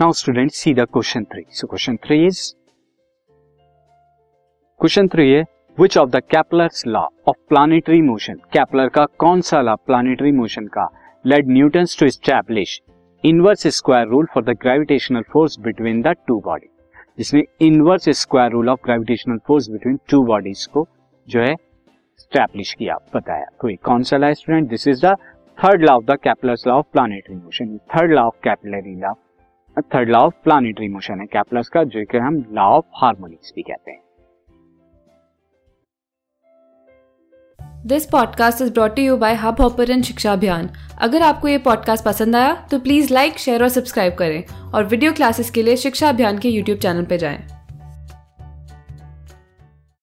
Now student see the question three so question three is question three है which of the Kepler's law of planetary motion Kepler का कौन सा law planetary motion का led Newton to establish inverse square rule for the gravitational force between the two body जिसने inverse square rule of gravitational force between two bodies को जो है establish किया, बताया। तो ये कौन सा law student this is the third law of the Kepler's law of planetary motion third law of capillary law third law of planetary motion है कैप्लस का जो कि हम लॉ ऑफ़ हार्मोनिक्स भी कहते हैं। This podcast is brought you by Hubhopper शिक्षा अभियान अगर आपको ये पॉडकास्ट पसंद आया तो प्लीज़ लाइक शेयर और सब्सक्राइब करें। और वीडियो क्लासेस के लिए शिक्षा अभियान के यूट्यूब चैनल पर जाएँ।